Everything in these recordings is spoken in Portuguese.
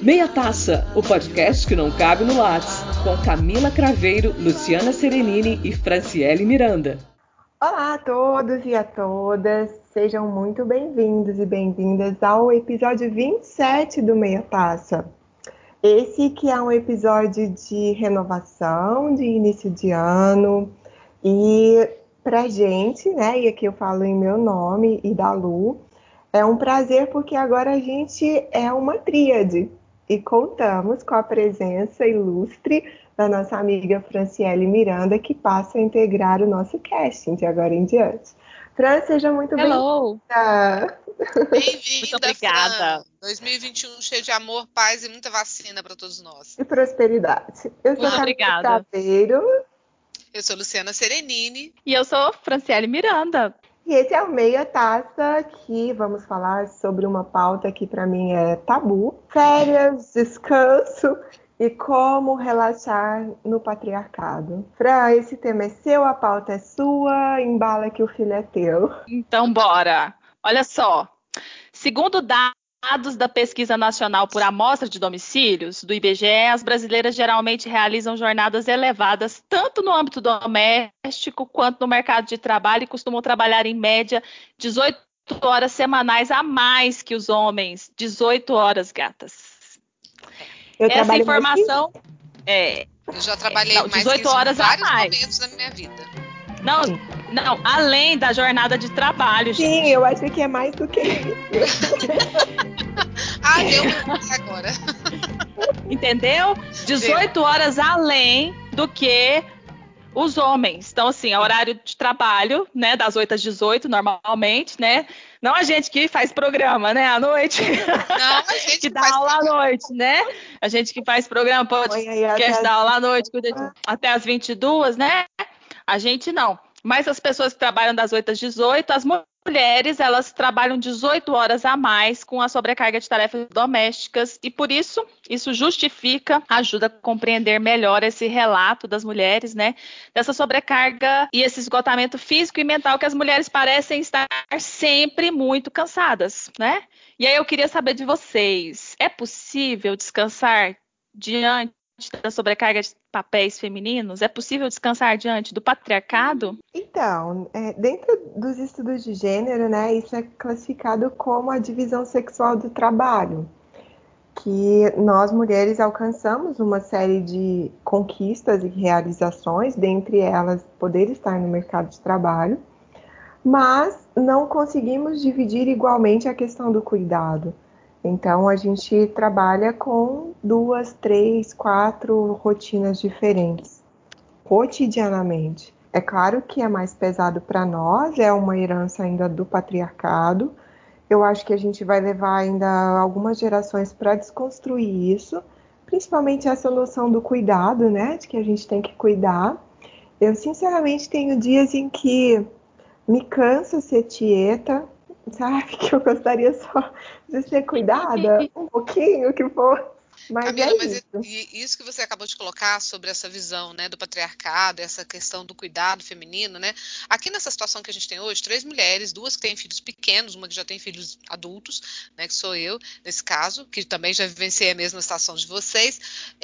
Meia Taça, o podcast que não cabe no Lattes, com Camila Craveiro, Luciana Serenini e Franciele Miranda. Olá a todos e a todas, sejam muito bem-vindos e bem-vindas ao episódio 27 do Meia Taça. Esse que é um episódio de renovação, de início de ano, e pra gente, né, e aqui eu falo em meu nome e da Lu, é um prazer porque agora a gente é uma tríade e contamos com a presença ilustre da nossa amiga Franciele Miranda, que passa a integrar o nosso casting de agora em diante. Fran, seja muito bem-vinda. Bem-vinda, muito obrigada. Fran. 2021 cheio de amor, paz e muita vacina para todos nós. E prosperidade. Eu sou muito obrigada. Caveiro. Eu sou Luciana Serenini. E eu sou Franciele Miranda. E esse é o Meia Taça, que vamos falar sobre uma pauta que para mim é tabu: férias, descanso e como relaxar no patriarcado. Fran, esse tema é seu, a pauta é sua, embala que o filho é teu. Então, bora. Olha só. Segundo dados dados da Pesquisa Nacional por Amostra de Domicílios, do IBGE, as brasileiras geralmente realizam jornadas elevadas tanto no âmbito doméstico quanto no mercado de trabalho e costumam trabalhar em média 18 horas semanais a mais que os homens. 18 horas, gatas. Eu Essa informação é. Eu já trabalhei não, 18 mais horas em vários a mais. momentos da minha vida. Não, não, além da jornada de trabalho, Sim, gente. eu acho que é mais do que isso. ah, deu agora. Entendeu? 18 deu. horas além do que os homens. Então, assim, é horário de trabalho, né? Das 8 às 18, normalmente, né? Não a gente que faz programa, né? À noite. Não, a gente que dá aula à noite, né? A gente que faz programa, pode quer dar aula à noite, cuida de, até as 22, né? A gente não. Mas as pessoas que trabalham das 8 às 18, as mulheres, elas trabalham 18 horas a mais com a sobrecarga de tarefas domésticas e por isso, isso justifica, ajuda a compreender melhor esse relato das mulheres, né? Dessa sobrecarga e esse esgotamento físico e mental que as mulheres parecem estar sempre muito cansadas, né? E aí eu queria saber de vocês, é possível descansar diante da sobrecarga de papéis femininos? É possível descansar diante do patriarcado? Então, é, dentro dos estudos de gênero, né, isso é classificado como a divisão sexual do trabalho, que nós mulheres alcançamos uma série de conquistas e realizações, dentre elas poder estar no mercado de trabalho, mas não conseguimos dividir igualmente a questão do cuidado. Então a gente trabalha com duas, três, quatro rotinas diferentes cotidianamente. É claro que é mais pesado para nós, é uma herança ainda do patriarcado. Eu acho que a gente vai levar ainda algumas gerações para desconstruir isso, principalmente essa noção do cuidado, né? De que a gente tem que cuidar. Eu, sinceramente, tenho dias em que me cansa ser tieta, sabe? Que eu gostaria só de ser cuidada um pouquinho, que for. Mas Camila, é mas isso. isso que você acabou de colocar sobre essa visão né, do patriarcado, essa questão do cuidado feminino, né? Aqui nessa situação que a gente tem hoje, três mulheres, duas que têm filhos pequenos, uma que já tem filhos adultos, né, que sou eu, nesse caso, que também já vivenciei a mesma situação de vocês.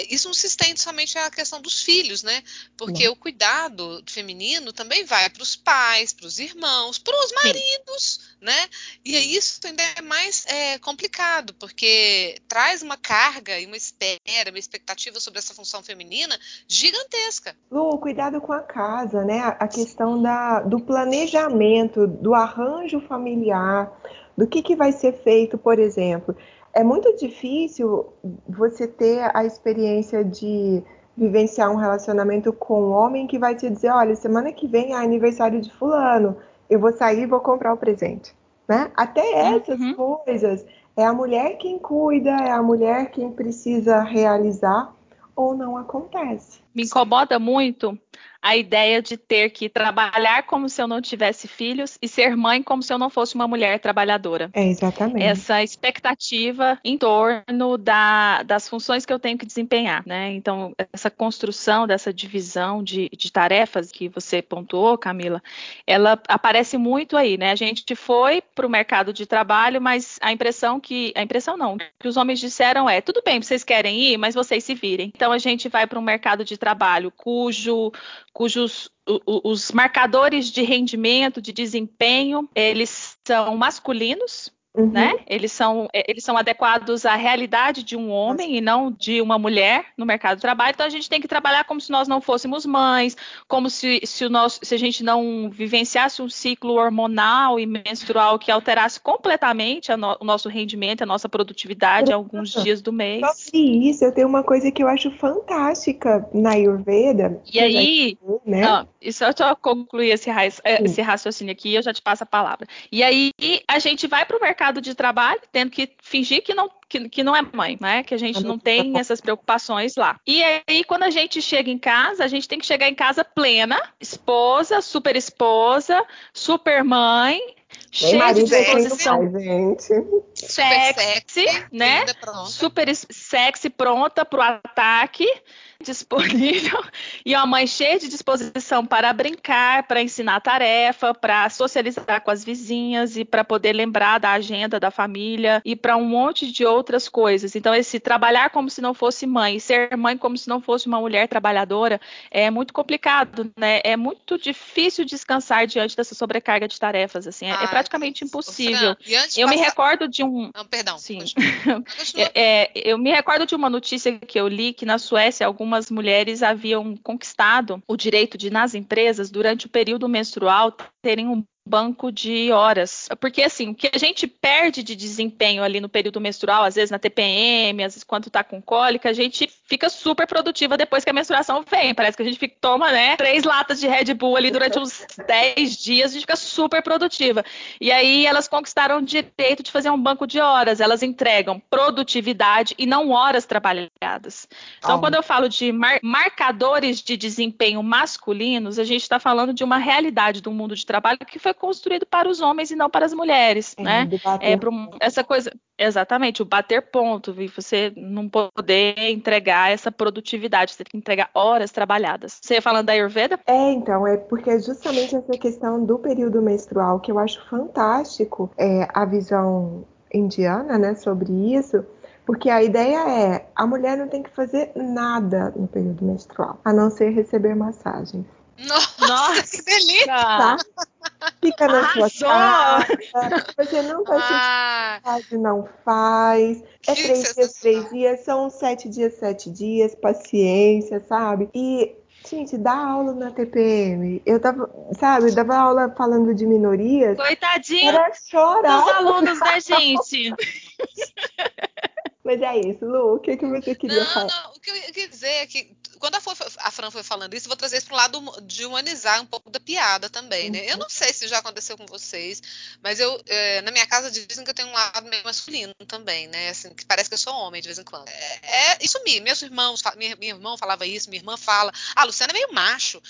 Isso não se estende somente à questão dos filhos, né? Porque não. o cuidado feminino também vai para os pais, para os irmãos, para os maridos, Sim. né? Isso ainda é mais é, complicado, porque traz uma carga e uma espera, uma expectativa sobre essa função feminina gigantesca. Lu, cuidado com a casa, né? A questão da, do planejamento, do arranjo familiar, do que, que vai ser feito, por exemplo. É muito difícil você ter a experiência de vivenciar um relacionamento com um homem que vai te dizer, olha, semana que vem é aniversário de fulano, eu vou sair e vou comprar o presente. Né? Até essas uhum. coisas é a mulher quem cuida, é a mulher quem precisa realizar ou não acontece. Me incomoda muito a ideia de ter que trabalhar como se eu não tivesse filhos e ser mãe como se eu não fosse uma mulher trabalhadora. É, exatamente. Essa expectativa em torno da, das funções que eu tenho que desempenhar, né? Então, essa construção dessa divisão de, de tarefas que você pontuou, Camila, ela aparece muito aí, né? A gente foi para o mercado de trabalho, mas a impressão que, a impressão não, que os homens disseram é, tudo bem, vocês querem ir, mas vocês se virem. Então, a gente vai para um mercado de trabalho cujo cujos os marcadores de rendimento, de desempenho, eles são masculinos, Uhum. Né? Eles, são, é, eles são adequados à realidade de um homem e não de uma mulher no mercado de trabalho. Então a gente tem que trabalhar como se nós não fôssemos mães, como se, se, o nosso, se a gente não vivenciasse um ciclo hormonal e menstrual que alterasse completamente no, o nosso rendimento, a nossa produtividade alguns dias do mês. Sobre isso, eu tenho uma coisa que eu acho fantástica na Ayurveda. E aí, né? não, só, só concluir esse, esse raciocínio aqui, eu já te passo a palavra. E aí a gente vai para o mercado mercado de trabalho, tendo que fingir que não, que, que não é mãe, né? Que a gente não tem essas preocupações lá. E aí, quando a gente chega em casa, a gente tem que chegar em casa plena, esposa, super esposa, super mãe, cheia de disposição. Sexy, né? Super sexy, pronta para o ataque disponível e uma mãe cheia de disposição para brincar, para ensinar tarefa, para socializar com as vizinhas e para poder lembrar da agenda da família e para um monte de outras coisas. Então, esse trabalhar como se não fosse mãe, ser mãe como se não fosse uma mulher trabalhadora é muito complicado, né? É muito difícil descansar diante dessa sobrecarga de tarefas, assim, é, é praticamente impossível. Fran, eu me recordo de um, não, perdão. Sim. é, é, eu me recordo de uma notícia que eu li que na Suécia algumas algumas mulheres haviam conquistado o direito de, nas empresas, durante o período menstrual, terem um banco de horas. Porque, assim, o que a gente perde de desempenho ali no período menstrual, às vezes na TPM, às vezes quando tá com cólica, a gente fica super produtiva depois que a menstruação vem. Parece que a gente fica, toma, né, três latas de Red Bull ali durante uns 10 dias, a gente fica super produtiva. E aí elas conquistaram o direito de fazer um banco de horas. Elas entregam produtividade e não horas trabalhadas. Então, oh. quando eu falo de mar marcadores de desempenho masculinos, a gente está falando de uma realidade do mundo de trabalho que foi construído para os homens e não para as mulheres, é, né? É um, essa coisa, exatamente, o bater ponto, e você não poder entregar essa produtividade, você tem que entregar horas trabalhadas. Você ia falando da Ayurveda? É, então, é porque é justamente essa questão do período menstrual que eu acho fantástico, é, a visão indiana, né, sobre isso, porque a ideia é a mulher não tem que fazer nada no período menstrual, a não ser receber massagem. Nossa, Nossa, que delícia! Tá? Fica na Arrasou. sua casa. Você não vai ah, sentir não faz. É três dias, três dias. São sete dias, sete dias. Paciência, sabe? E Gente, dá aula na TPM. Eu tava, sabe, eu dava aula falando de minorias. Coitadinho era chorar. dos alunos da gente. Mas é isso, Lu, o que, que você queria não, falar? Não, o que eu queria dizer é que quando a, a Fran foi falando isso, vou trazer isso para o lado de humanizar um pouco da piada também, né? Eu não sei se já aconteceu com vocês, mas eu, é, na minha casa dizem que eu tenho um lado meio masculino também, né? Assim, que parece que eu sou homem de vez em quando. É, é isso me, meus irmãos, minha, minha irmã falava isso, minha irmã fala, ah, Luciana é meio macho.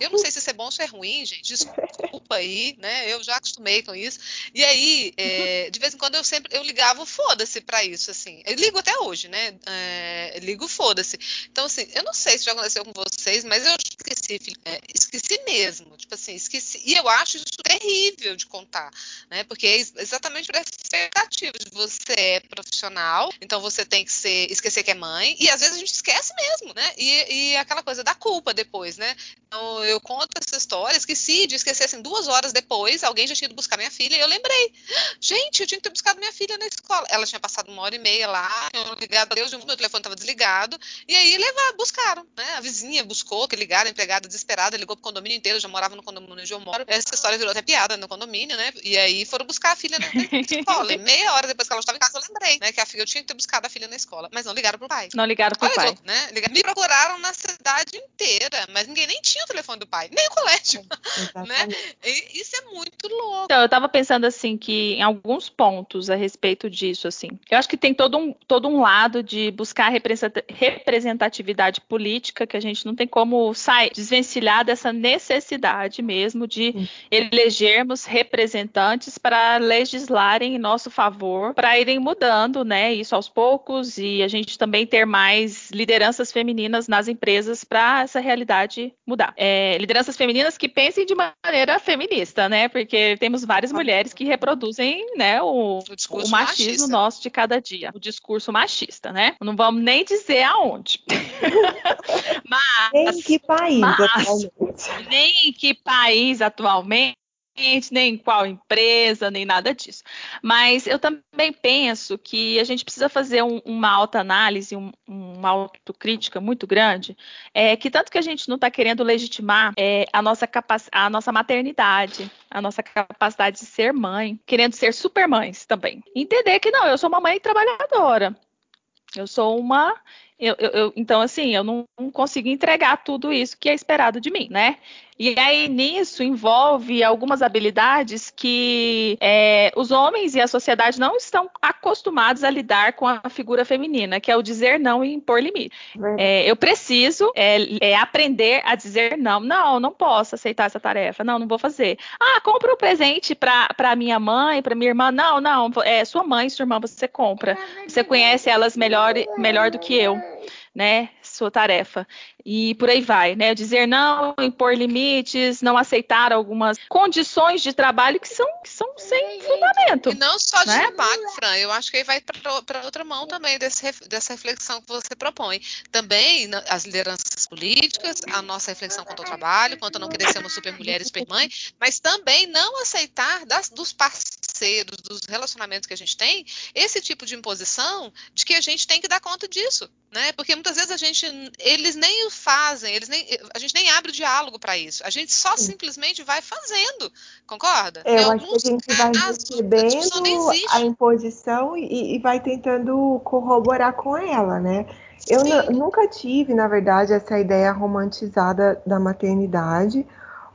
Eu não sei se isso é bom ou se é ruim, gente. Desculpa aí, né? Eu já acostumei com isso. E aí, é, de vez em quando eu sempre eu ligava o foda-se para isso, assim. Eu ligo até hoje, né? É, ligo foda-se. Então, assim, eu não sei se já aconteceu com vocês, mas eu esqueci, é, esqueci mesmo. Tipo assim, esqueci. E eu acho isso terrível de contar, né? Porque é exatamente para expectativa de você é profissional, então você tem que ser, esquecer que é mãe, e às vezes a gente esquece mesmo, né? E, e aquela coisa da culpa depois, né? Então, eu conto essas histórias, esqueci de esquecer assim, duas horas depois, alguém já tinha ido buscar minha filha e eu lembrei. Gente, eu tinha que ter buscado minha filha na escola. Ela tinha passado uma hora e meia lá, eu ligado a Deus, meu telefone estava desligado, e aí levar, buscaram, né? A vizinha buscou, que ligaram, a empregada desesperada, ligou pro condomínio inteiro, já morava no condomínio onde eu moro. Essa história virou até piada no condomínio, né? E aí foram buscar a filha na escola. E meia hora depois que ela estava em casa, eu lembrei, né? Que a filha, eu tinha que ter buscado a filha na escola. Mas não ligaram pro pai. Não ligaram pro Olha, pai. Né? Me procuraram na cidade inteira, mas ninguém nem tinha o telefone do pai, nem o colégio. né? E isso é muito louco. Então, eu tava pensando assim que em alguns pontos a respeito disso, assim. Eu acho que tem todo um, todo um lado de buscar representatividade política que a gente não tem como sair, desvencilhar dessa necessidade mesmo de Sim. elegermos representantes para legislarem em nosso favor, para irem mudando, né? Isso aos poucos e a gente também ter mais lideranças femininas nas empresas para essa realidade mudar. É, lideranças femininas que pensem de maneira feminista, né? Porque temos várias mulheres que reproduzem, né, o, o, o machismo machista. nosso de cada dia, o discurso machista, né? Não vamos nem dizer aonde. mas, nem em que país mas, atualmente. Nem em que país atualmente nem em qual empresa, nem nada disso. Mas eu também penso que a gente precisa fazer um, uma autoanálise, um, uma autocrítica muito grande, é, que tanto que a gente não está querendo legitimar é, a, nossa a nossa maternidade, a nossa capacidade de ser mãe, querendo ser supermães também. Entender que não, eu sou uma mãe trabalhadora. Eu sou uma eu, eu, eu, então, assim, eu não, não, consigo entregar tudo isso que é esperado de mim, né? E aí, nisso, envolve algumas habilidades que é, os homens e a sociedade não estão acostumados a lidar com a figura feminina, que é o dizer não e impor limite. É, eu preciso é, é, aprender a dizer não. Não, não posso aceitar essa tarefa. Não, não vou fazer. Ah, compra um presente para minha mãe, para minha irmã. Não, não, é sua mãe, sua irmã, você compra. Você conhece elas melhor, melhor do que eu né, sua tarefa. E por aí vai, né? Dizer não, impor limites, não aceitar algumas condições de trabalho que são, que são sem fundamento. E não só de né? trabalho, Fran, eu acho que aí vai para outra mão também desse, dessa reflexão que você propõe. Também as lideranças políticas, a nossa reflexão quanto ao trabalho, quanto a não querer ser uma super mulher super mãe, mas também não aceitar das, dos parceiros, dos relacionamentos que a gente tem, esse tipo de imposição de que a gente tem que dar conta disso, né? Porque muitas vezes a gente, eles nem o fazem, eles nem, a gente nem abre o diálogo para isso. A gente só Sim. simplesmente vai fazendo, concorda? É, eu acho que a gente vai recebendo a, a imposição e, e, vai tentando corroborar com ela, né? Eu nunca tive, na verdade, essa ideia romantizada da maternidade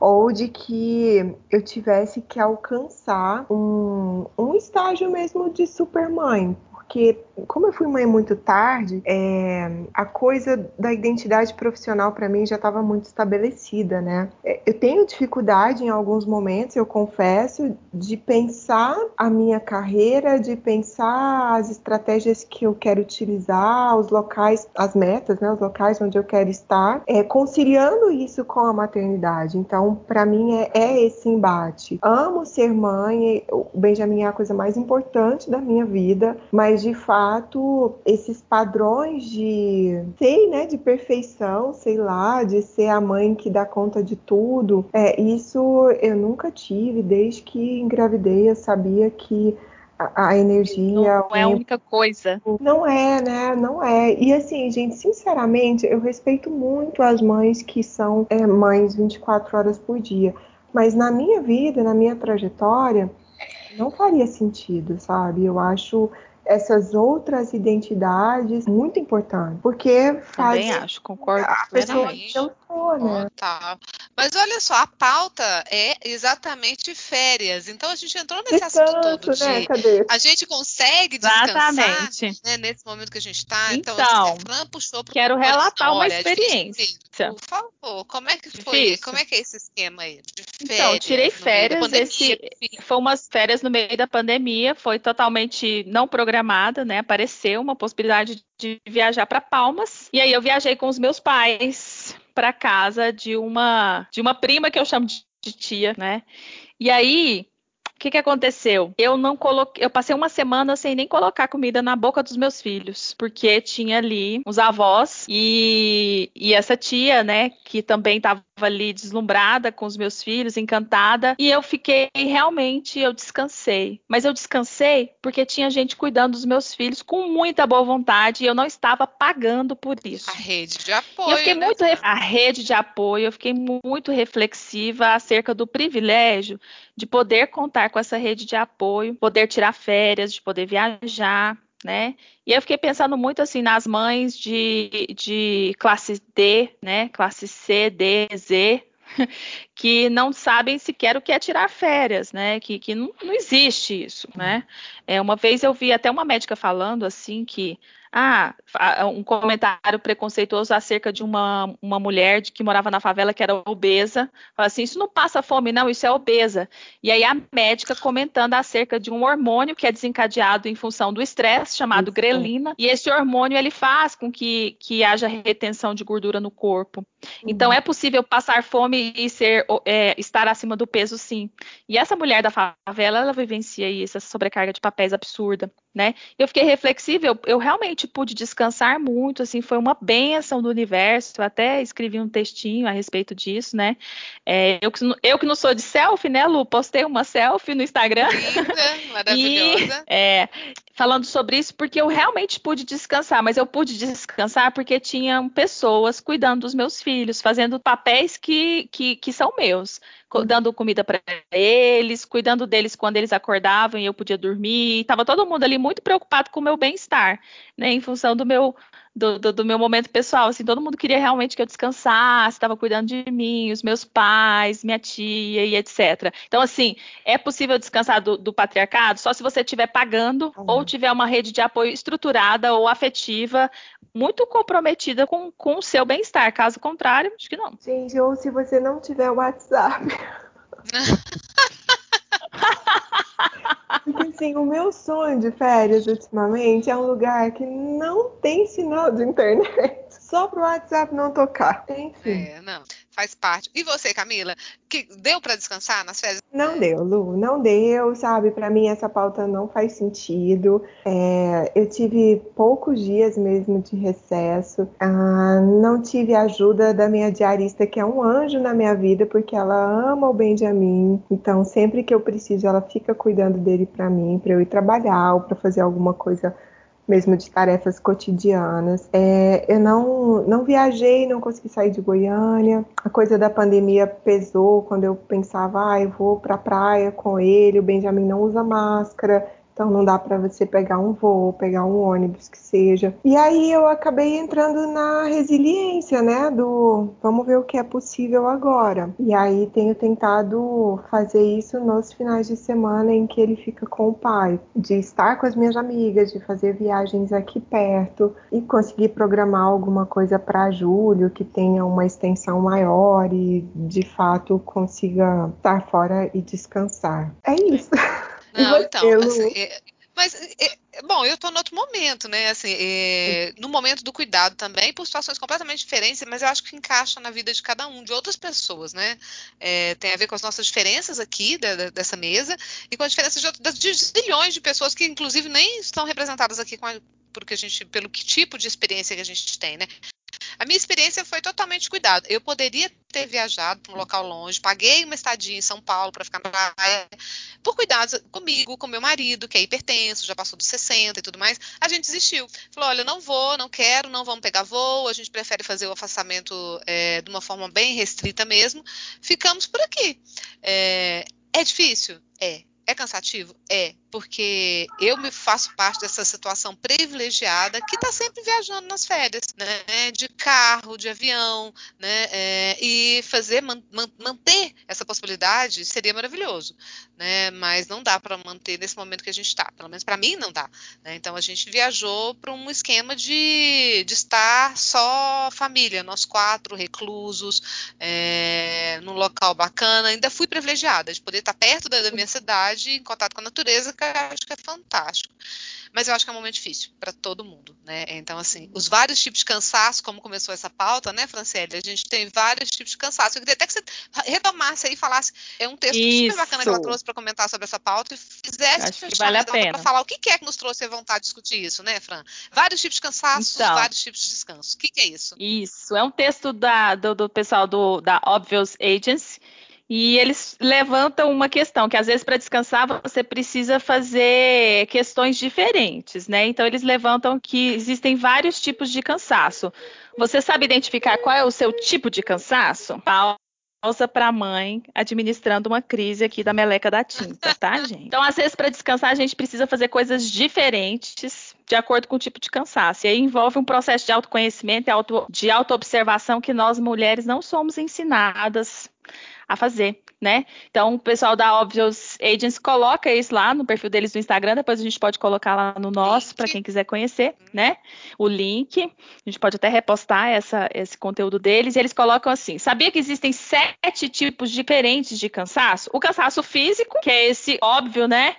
ou de que eu tivesse que alcançar um, um estágio mesmo de supermãe, porque como eu fui mãe muito tarde, é, a coisa da identidade profissional para mim já estava muito estabelecida, né? É, eu tenho dificuldade em alguns momentos, eu confesso, de pensar a minha carreira, de pensar as estratégias que eu quero utilizar, os locais, as metas, né? Os locais onde eu quero estar, é, conciliando isso com a maternidade. Então, para mim é, é esse embate. Amo ser mãe, o Benjamin é a coisa mais importante da minha vida, mas de fato esses padrões de sei, né, de perfeição, sei lá, de ser a mãe que dá conta de tudo, é, isso eu nunca tive desde que engravidei, eu sabia que a, energia. Não é a única coisa. Não é, né? Não é. E assim, gente, sinceramente, eu respeito muito as mães que são é, mães 24 horas por dia. Mas na minha vida, na minha trajetória, não faria sentido, sabe? Eu acho essas outras identidades muito importantes, porque faz Também acho, concordo a pessoa né? Total. Mas olha só, a pauta é exatamente férias. Então a gente entrou nesse Descanso, assunto todo de né? Cadê? a gente consegue descansar né, nesse momento que a gente está. Então, então Fran puxou pro quero relatar uma experiência. Difícil. Por favor, como é que foi? Difícil. Como é que é esse esquema aí? De férias, então, tirei férias. Esse, foi umas férias no meio da pandemia, foi totalmente não programada, né? Apareceu uma possibilidade de viajar para Palmas. E aí eu viajei com os meus pais para casa de uma de uma prima que eu chamo de tia, né? E aí que, que aconteceu? Eu não coloquei, eu passei uma semana sem nem colocar comida na boca dos meus filhos, porque tinha ali os avós e, e essa tia, né, que também estava ali deslumbrada com os meus filhos, encantada, e eu fiquei realmente, eu descansei. Mas eu descansei porque tinha gente cuidando dos meus filhos com muita boa vontade e eu não estava pagando por isso. A rede de apoio. E eu fiquei né? muito a rede de apoio, eu fiquei muito reflexiva acerca do privilégio de poder contar com essa rede de apoio, poder tirar férias, de poder viajar, né? E eu fiquei pensando muito assim nas mães de, de classe D, né? Classe C, D, Z, que não sabem sequer o que é tirar férias, né? Que, que não, não existe isso, né? É, uma vez eu vi até uma médica falando assim que ah, um comentário preconceituoso acerca de uma, uma mulher de que morava na favela que era obesa. Fala assim, isso não passa fome, não, isso é obesa. E aí a médica comentando acerca de um hormônio que é desencadeado em função do estresse, chamado isso. grelina, e esse hormônio ele faz com que, que haja retenção de gordura no corpo. Uhum. Então é possível passar fome e ser, é, estar acima do peso, sim. E essa mulher da favela, ela vivencia isso, essa sobrecarga de papéis absurda né? Eu fiquei reflexiva, eu, eu, realmente pude descansar muito, assim, foi uma benção do universo, eu até escrevi um textinho a respeito disso, né? É, eu, eu que não sou de selfie, né, Lu? Postei uma selfie no Instagram. Linda, maravilhosa. E, é, falando sobre isso, porque eu realmente pude descansar, mas eu pude descansar porque tinham pessoas cuidando dos meus filhos, fazendo papéis que, que, que são meus dando comida para eles, cuidando deles quando eles acordavam e eu podia dormir. Estava todo mundo ali muito preocupado com o meu bem-estar, né, em função do meu do, do, do, meu momento pessoal. Assim, todo mundo queria realmente que eu descansasse, estava cuidando de mim, os meus pais, minha tia e etc. Então, assim, é possível descansar do, do patriarcado só se você estiver pagando uhum. ou tiver uma rede de apoio estruturada ou afetiva muito comprometida com, com o seu bem-estar. Caso contrário, acho que não. Gente, ou se você não tiver WhatsApp. Porque assim, o meu sonho de férias ultimamente é um lugar que não tem sinal de internet. Só pro WhatsApp não tocar. Enfim. É, não faz parte. E você, Camila, que deu para descansar nas férias? Não deu, Lu, não deu, sabe? Para mim essa pauta não faz sentido. É, eu tive poucos dias mesmo de recesso. Ah, não tive ajuda da minha diarista, que é um anjo na minha vida, porque ela ama o Benjamin. Então, sempre que eu preciso, ela fica cuidando dele para mim, para eu ir trabalhar ou para fazer alguma coisa mesmo de tarefas cotidianas. É, eu não, não viajei, não consegui sair de Goiânia. A coisa da pandemia pesou quando eu pensava, ah, eu vou para a praia com ele, o Benjamin não usa máscara. Então não dá para você pegar um voo, pegar um ônibus que seja. E aí eu acabei entrando na resiliência, né, do vamos ver o que é possível agora. E aí tenho tentado fazer isso nos finais de semana em que ele fica com o pai, de estar com as minhas amigas, de fazer viagens aqui perto e conseguir programar alguma coisa para julho que tenha uma extensão maior e de fato consiga estar fora e descansar. É isso. Não, então, assim, é, mas é, é, bom, eu estou no outro momento, né? Assim, é, no momento do cuidado também, por situações completamente diferentes, mas eu acho que encaixa na vida de cada um, de outras pessoas, né? É, tem a ver com as nossas diferenças aqui da, dessa mesa e com as diferenças de, outras, de zilhões de pessoas que, inclusive, nem estão representadas aqui a, porque a gente, pelo que tipo de experiência que a gente tem, né? A minha experiência foi totalmente cuidado. Eu poderia ter viajado para um local longe, paguei uma estadia em São Paulo para ficar na praia, por cuidados comigo, com meu marido, que é hipertenso, já passou dos 60 e tudo mais. A gente desistiu. Falou: olha, não vou, não quero, não vamos pegar voo, a gente prefere fazer o afastamento é, de uma forma bem restrita mesmo. Ficamos por aqui. É, é difícil? É. É cansativo? É porque eu me faço parte dessa situação privilegiada que está sempre viajando nas férias, né? De carro, de avião, né? É, e fazer man, manter essa possibilidade seria maravilhoso, né? Mas não dá para manter nesse momento que a gente está, pelo menos para mim não dá. Né? Então a gente viajou para um esquema de, de estar só família, nós quatro reclusos, é, num local bacana. Ainda fui privilegiada de poder estar perto da, da minha cidade, em contato com a natureza, acho que é fantástico. Mas eu acho que é um momento difícil para todo mundo, né? Então, assim, os vários tipos de cansaço, como começou essa pauta, né, Franciele? A gente tem vários tipos de cansaço. Eu queria até que você retomasse aí e falasse. É um texto Isso. super bacana que ela trouxe para comentar sobre essa pauta e fizesse fechar vale para falar o que é que nos trouxe a vontade de discutir isso, né, Fran? Vários tipos de cansaço, então, vários tipos de descanso. O que, que é isso? Isso, é um texto da, do, do pessoal do, da Obvious Agency e eles levantam uma questão que às vezes para descansar você precisa fazer questões diferentes, né? Então eles levantam que existem vários tipos de cansaço. Você sabe identificar qual é o seu tipo de cansaço? Pausa para a mãe administrando uma crise aqui da meleca da tinta, tá, gente? Então, às vezes, para descansar, a gente precisa fazer coisas diferentes de acordo com o tipo de cansaço. E aí envolve um processo de autoconhecimento e de autoobservação que nós mulheres não somos ensinadas a fazer, né? Então, o pessoal da Obvious Agents coloca isso lá no perfil deles no Instagram, depois a gente pode colocar lá no nosso, para quem quiser conhecer, né? O link. A gente pode até repostar essa, esse conteúdo deles. E eles colocam assim: sabia que existem sete tipos diferentes de cansaço? O cansaço físico, que é esse óbvio, né?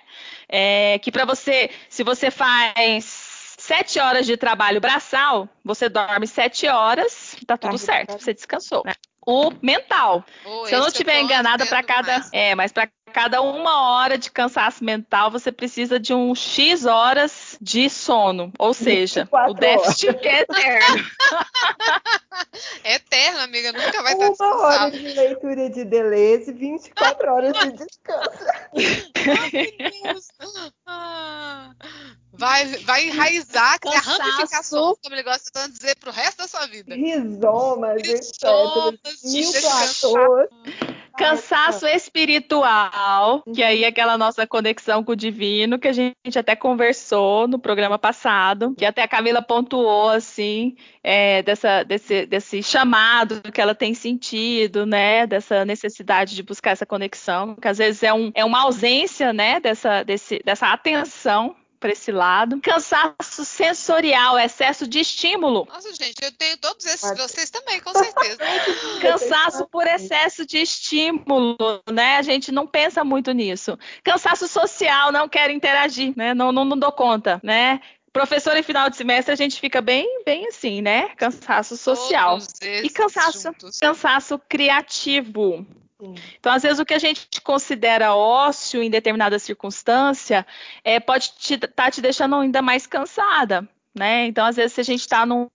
É, que para você, se você faz sete horas de trabalho braçal, você dorme sete horas, tá tudo certo, você descansou. Né? O mental. Oh, Se eu não estiver enganada, para cada. Mais. É, mas para cada uma hora de cansaço mental, você precisa de um X horas de sono. Ou seja, o déficit é eterno. é eterno, amiga, nunca vai estar descansado. Uma hora de leitura de Deleuze, 24 horas de descanso. Ai, meu Deus. Ah. Vai, vai enraizar, que a ramificação, como ele gosta de dizer, para o resto da sua vida. Rizomas, Rizomas etc. Mil platôs. Cansaço espiritual, que aí é aquela nossa conexão com o divino, que a gente até conversou no programa passado, que até a Camila pontuou, assim, é, dessa, desse, desse chamado que ela tem sentido, né, dessa necessidade de buscar essa conexão, que às vezes é, um, é uma ausência, né, dessa, desse, dessa atenção para esse lado. Cansaço sensorial, excesso de estímulo. Nossa, gente, eu tenho todos esses, vocês também, com certeza. Cansaço por excesso de estímulo, né? A gente não pensa muito nisso. Cansaço social, não quero interagir, né? Não, não, não dou conta, né? Professor em final de semestre a gente fica bem, bem assim, né? Cansaço social. E cansaço, cansaço criativo. Então, às vezes, o que a gente considera ócio em determinada circunstância é, pode estar te, tá te deixando ainda mais cansada, né? Então, às vezes, se a gente está num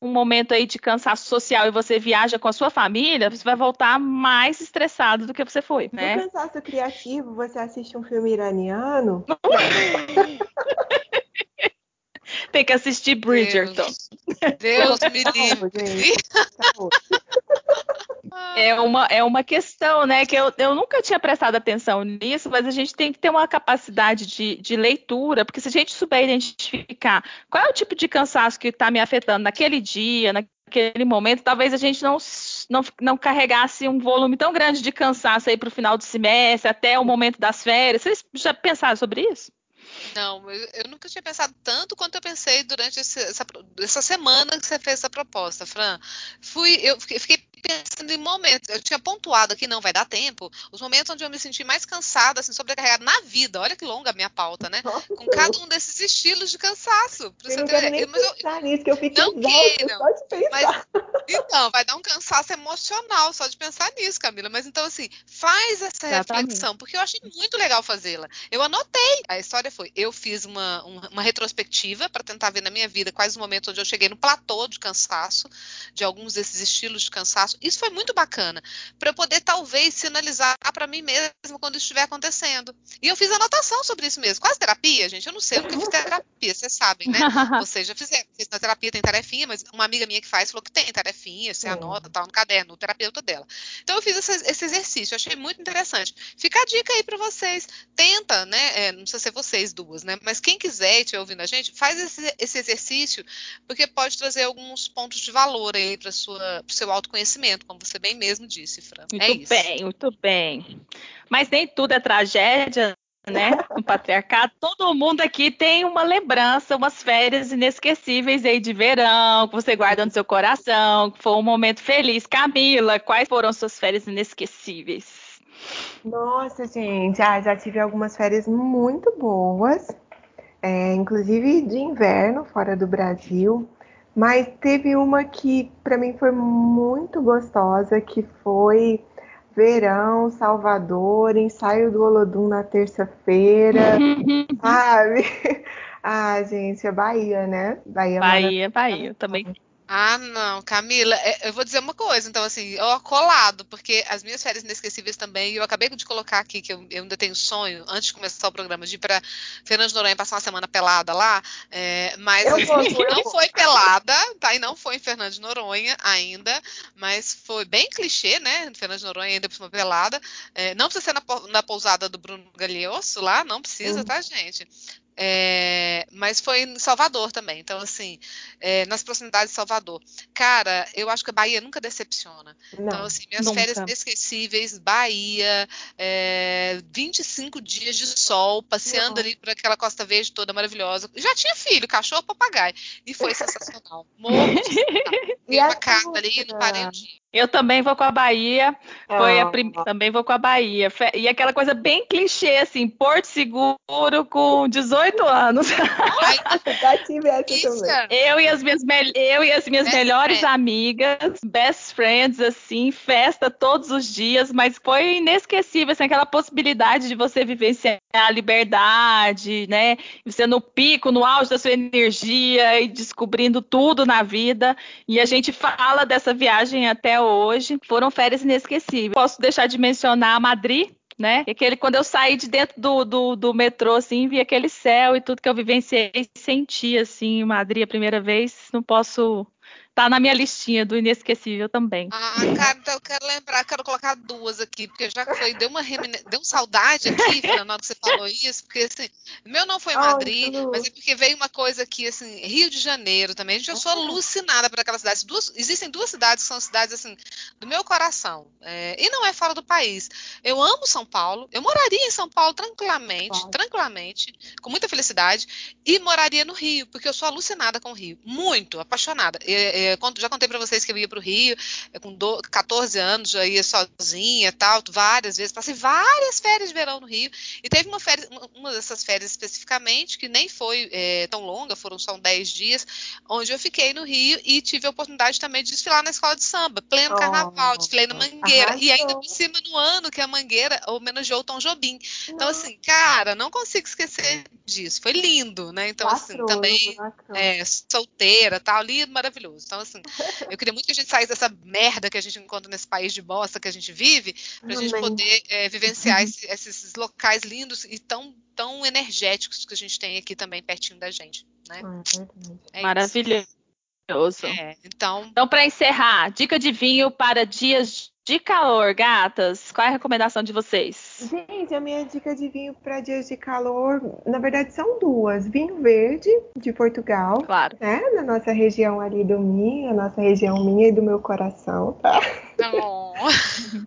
um momento aí de cansaço social e você viaja com a sua família, você vai voltar mais estressado do que você foi, né? No cansaço criativo, você assiste um filme iraniano? Tem que assistir Bridgerton. Deus, Deus me livre. É uma, é uma questão, né? Que eu, eu nunca tinha prestado atenção nisso, mas a gente tem que ter uma capacidade de, de leitura, porque se a gente souber identificar qual é o tipo de cansaço que está me afetando naquele dia, naquele momento, talvez a gente não, não, não carregasse um volume tão grande de cansaço aí para o final do semestre, até o momento das férias. Vocês já pensaram sobre isso? Não, eu, eu, nunca tinha pensado tanto quanto eu pensei durante esse, essa, essa, semana que você fez essa proposta, Fran. Fui, eu fiquei, fiquei pensando em momentos, eu tinha pontuado aqui, não vai dar tempo, os momentos onde eu me senti mais cansada, assim, sobrecarregada na vida. Olha que longa a minha pauta, né? Nossa, Com cada um desses estilos de cansaço. Pra eu você não ter... quero nem pensar eu, nisso, que eu fiquei não queiram. Mas, então, vai dar um cansaço emocional só de pensar nisso, Camila. Mas então, assim, faz essa Exatamente. reflexão, porque eu achei muito legal fazê-la. Eu anotei. A história foi, eu fiz uma, uma, uma retrospectiva para tentar ver na minha vida quais os momentos onde eu cheguei no platô de cansaço, de alguns desses estilos de cansaço isso foi muito bacana, para eu poder talvez sinalizar para mim mesmo quando isso estiver acontecendo. E eu fiz anotação sobre isso mesmo. Quase terapia, gente, eu não sei, eu nunca fiz terapia, vocês sabem, né? Vocês já fizeram. Na terapia tem tarefinha, mas uma amiga minha que faz falou que tem tarefinha, você anota, tal, no caderno, o terapeuta dela. Então eu fiz esse, esse exercício, eu achei muito interessante. Fica a dica aí para vocês. Tenta, né? É, não precisa ser vocês duas, né? Mas quem quiser e estiver ouvindo a gente, faz esse, esse exercício, porque pode trazer alguns pontos de valor aí para o seu autoconhecimento como você bem mesmo disse, Fran. Muito é bem, muito bem. Mas nem tudo é tragédia, né? No patriarcado, todo mundo aqui tem uma lembrança, umas férias inesquecíveis aí de verão, que você guarda no seu coração, que foi um momento feliz. Camila, quais foram suas férias inesquecíveis? Nossa, gente, ah, já tive algumas férias muito boas. é, inclusive de inverno, fora do Brasil. Mas teve uma que para mim foi muito gostosa, que foi verão, Salvador, ensaio do Olodum na terça-feira, sabe? Ah, gente, é Bahia, né? Bahia, Bahia, Bahia, também ah, não, Camila, é, eu vou dizer uma coisa, então, assim, ó, colado, porque as minhas férias inesquecíveis também, eu acabei de colocar aqui que eu, eu ainda tenho sonho, antes de começar o programa, de ir para Fernando de Noronha passar uma semana pelada lá, é, mas assim, não foi pelada, tá? E não foi em Fernando de Noronha ainda, mas foi bem clichê, né? Fernando de Noronha ainda por uma pelada. É, não precisa ser na, na, pousada do Bruno Galioso lá, não precisa, uhum. tá, gente? É, mas foi em Salvador também. Então, assim, é, nas proximidades de Salvador. Cara, eu acho que a Bahia nunca decepciona. Não, então, assim, minhas nunca. férias inesquecíveis, Bahia, é, 25 dias de sol, passeando Não. ali por aquela Costa Verde toda maravilhosa. Já tinha filho, cachorro, papagaio. E foi sensacional. Morro de uma carta ali, não parei um dia. Eu também vou com a Bahia. Foi a prim... Também vou com a Bahia. E aquela coisa bem clichê, assim, Porto Seguro com 18 anos. Ai, já tive essa também. Eu e as minhas, me... eu e as minhas melhores friend. amigas, best friends, assim, festa todos os dias, mas foi inesquecível, assim, aquela possibilidade de você vivenciar a liberdade, né? Você no pico, no auge da sua energia e descobrindo tudo na vida. E a gente fala dessa viagem até hoje. Foram férias inesquecíveis. Posso deixar de mencionar Madrid, né? E aquele, quando eu saí de dentro do, do, do, metrô, assim, vi aquele céu e tudo que eu vivenciei, senti, assim, em Madrid a primeira vez, não posso Tá na minha listinha do inesquecível também. Ah, cara, então eu quero lembrar, quero colocar duas aqui, porque já foi, deu uma remine... deu uma saudade aqui, Fernando, na hora que você falou isso, porque assim, meu não foi Madrid, oh, mas é porque veio uma coisa aqui, assim, Rio de Janeiro também. Gente, eu sou alucinada por aquela cidade. Duas, existem duas cidades que são cidades, assim, do meu coração. É, e não é fora do país. Eu amo São Paulo, eu moraria em São Paulo tranquilamente, tranquilamente, com muita felicidade, e moraria no Rio, porque eu sou alucinada com o Rio. Muito, apaixonada. É, é, já contei para vocês que eu ia para o Rio é, com 14 anos, já ia sozinha tal, várias vezes. Passei várias férias de verão no Rio. E teve uma, férias, uma dessas férias especificamente, que nem foi é, tão longa, foram só 10 dias, onde eu fiquei no Rio e tive a oportunidade também de desfilar na escola de samba, pleno oh, carnaval, desfilei na Mangueira. Arrasou. E ainda por cima no ano que a Mangueira homenageou o Tom Jobim. Então, assim, cara, não consigo esquecer disso. Foi lindo, né? Então, assim, também é, solteira, tal, lindo, maravilhoso. Então, assim, eu queria muito que a gente saísse dessa merda que a gente encontra nesse país de bosta que a gente vive, para a gente poder é, vivenciar esse, esses locais lindos e tão, tão energéticos que a gente tem aqui também pertinho da gente. Né? É Maravilhoso. É, então, então para encerrar, dica de vinho para dias de calor, gatas, qual é a recomendação de vocês? Gente, a minha dica de vinho para dias de calor, na verdade, são duas. Vinho verde, de Portugal. Claro. Né? Na nossa região ali do Minho, a nossa região minha e do meu coração, tá? Não.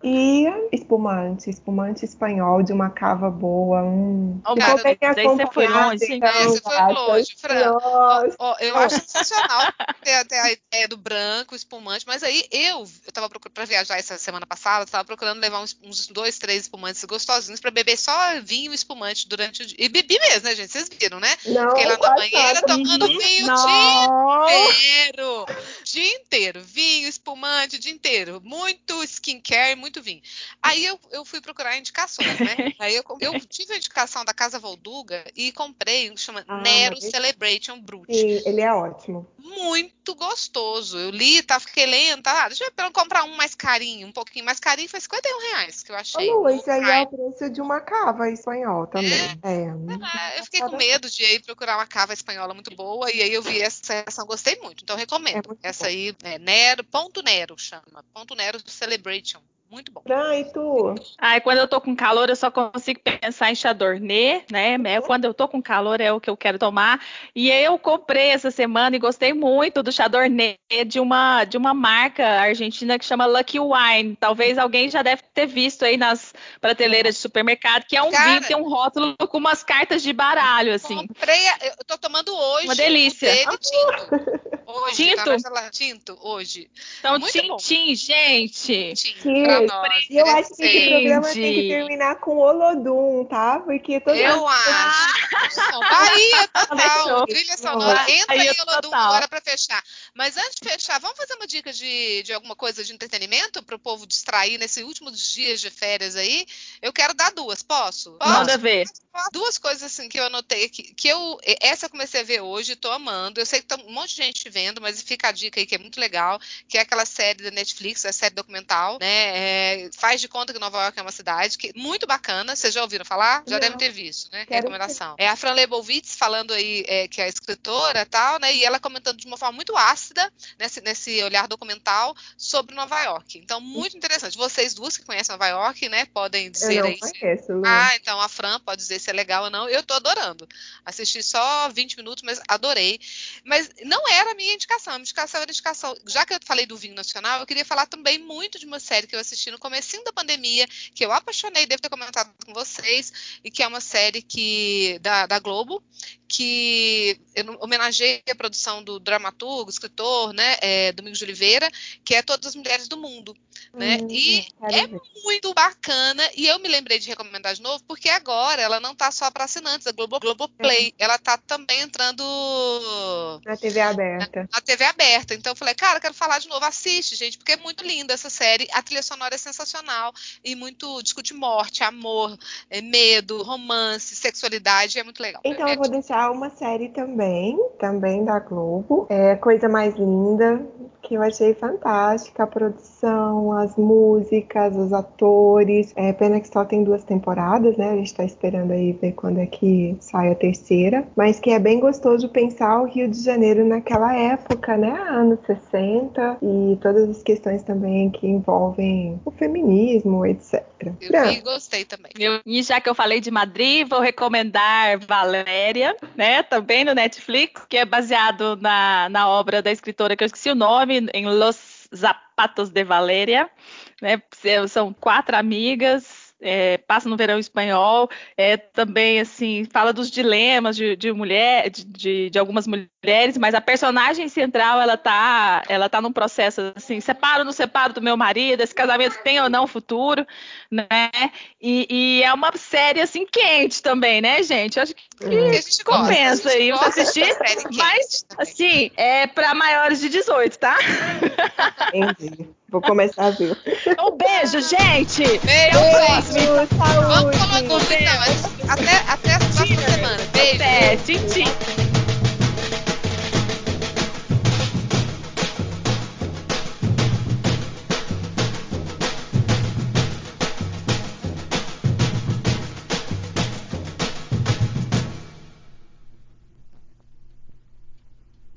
E espumante, espumante espanhol de uma cava boa. Hum. Oh, cara, bem você foi longe. Então, é, você foi longe, Fran. Oh, oh, eu acho sensacional ter, ter, a ideia do branco, espumante, mas aí eu, eu tava procurando para viajar essa semana passada, estava procurando levar uns, uns, dois, três espumantes gostosinhos para beber só vinho espumante durante o dia. E bebi mesmo, né, gente? Vocês viram, né? Não, Fiquei lá na banheira tomando vinho o dia inteiro. Dia inteiro. Vinho, espumante, o dia inteiro. Muito skincare, muito vinho. Aí eu, eu fui procurar indicações, né? Aí eu, eu tive a indicação da Casa Volduga e comprei um que chama ah, Nero Celebration Brut. Sim, ele é ótimo. Muito gostoso. Eu li, tá, fiquei lendo, tá? Deixa eu comprar um mais carinho, um pouquinho mais carinho, foi 51 reais que eu achei. Lu, isso aí é o preço de uma cava espanhol também. É. é. é eu fiquei com medo de ir procurar uma cava espanhola muito boa e aí eu vi essa ação, gostei muito. Então eu recomendo. É essa bom. aí, é Nero, ponto Nero chama. Ponto Nero Celebration. celebration. Muito bom. Ah, e tu? Ai, quando eu tô com calor, eu só consigo pensar em chardonnay, né? É, quando eu tô com calor é o que eu quero tomar. E eu comprei essa semana e gostei muito do chardonnay de uma de uma marca argentina que chama Lucky Wine. Talvez alguém já deve ter visto aí nas prateleiras de supermercado, que é um Cara, vinho tem um rótulo com umas cartas de baralho assim. Comprei, eu tô tomando hoje. Uma delícia. Dele tinto. hoje. Tinto? Tá tinto hoje. Então, Tintim, gente. Tintim, pra nós. E eu acho que esse programa tem que terminar com Olodum, tá? Porque todo Eu acho. Bahia total. Trilha sonora. Entra aí, Olodum agora pra fechar. Mas antes de fechar, vamos fazer uma dica de, de alguma coisa de entretenimento para o povo distrair nesses últimos dias de férias aí? Eu quero dar duas, posso? posso? Manda ver. Duas coisas assim que eu anotei aqui, que eu essa eu comecei a ver hoje, tô amando. Eu sei que tem um monte de gente vendo, mas fica a dica aí que é muito legal, que é aquela série da Netflix, a série documental, né? É, faz de conta que Nova York é uma cidade que muito bacana. Vocês já ouviram falar? Já Não. devem ter visto, né? Quero Recomendação. Ver. É a Fran Lebowitz falando aí é, que é escritora, tal, né? E ela comentando de uma forma muito ácida nesse, nesse olhar documental sobre Nova York. Então muito interessante. Vocês duas que conhecem Nova York, né? Podem dizer eu não aí. Conheço, Lu. Ah, então a Fran pode dizer se é legal ou não. Eu tô adorando. Assisti só 20 minutos, mas adorei. Mas não era a minha indicação. A minha indicação era a indicação. Já que eu falei do vinho nacional, eu queria falar também muito de uma série que eu assisti no comecinho da pandemia, que eu apaixonei, devo ter comentado com vocês, e que é uma série que da, da Globo, que homenageia a produção do dramaturgo, escritor, né, é, Domingos de Oliveira, que é Todas as Mulheres do Mundo, né? Hum, e é ver. muito bacana, e eu me lembrei de recomendar de novo, porque agora ela não tá só para assinantes, a Globo, Globoplay, é. ela tá também entrando na TV aberta. Na, na, TV aberta. Então eu falei, cara, quero falar de novo, assiste, gente, porque é muito linda essa série, a trilha sonora é sensacional e muito discute morte, amor, é, medo, romance, sexualidade, é muito legal. Então é, eu vou deixar uma série também, também da Globo. É Coisa Mais Linda, que eu achei fantástica. A produção, as músicas, os atores. É pena que só tem duas temporadas, né? A gente tá esperando aí ver quando é que sai a terceira. Mas que é bem gostoso pensar o Rio de Janeiro naquela época, né? Anos 60 e todas as questões também que envolvem o feminismo, etc. Eu vi, gostei também. Eu, e já que eu falei de Madrid, vou recomendar Valéria, né? Também no Netflix, que é baseado na, na obra da escritora que eu esqueci o nome, em Los Zapatos de Valéria. Né? São quatro amigas é, passa no verão espanhol, é, também assim fala dos dilemas de, de mulher, de, de, algumas mulheres, mas a personagem central ela tá, ela tá num processo assim, separo ou não separo do meu marido, esse casamento tem ou não futuro, né? E, e é uma série assim quente também, né, gente? Acho que, que compensa aí pra assistir, mas assim é para maiores de 18, tá? Entendi. Vou começar a ver. Um beijo, gente! Beijo, beijo. Saúde. Vamos falar então. Até, até a próxima semana. Beijo. Até, tchim, tchim.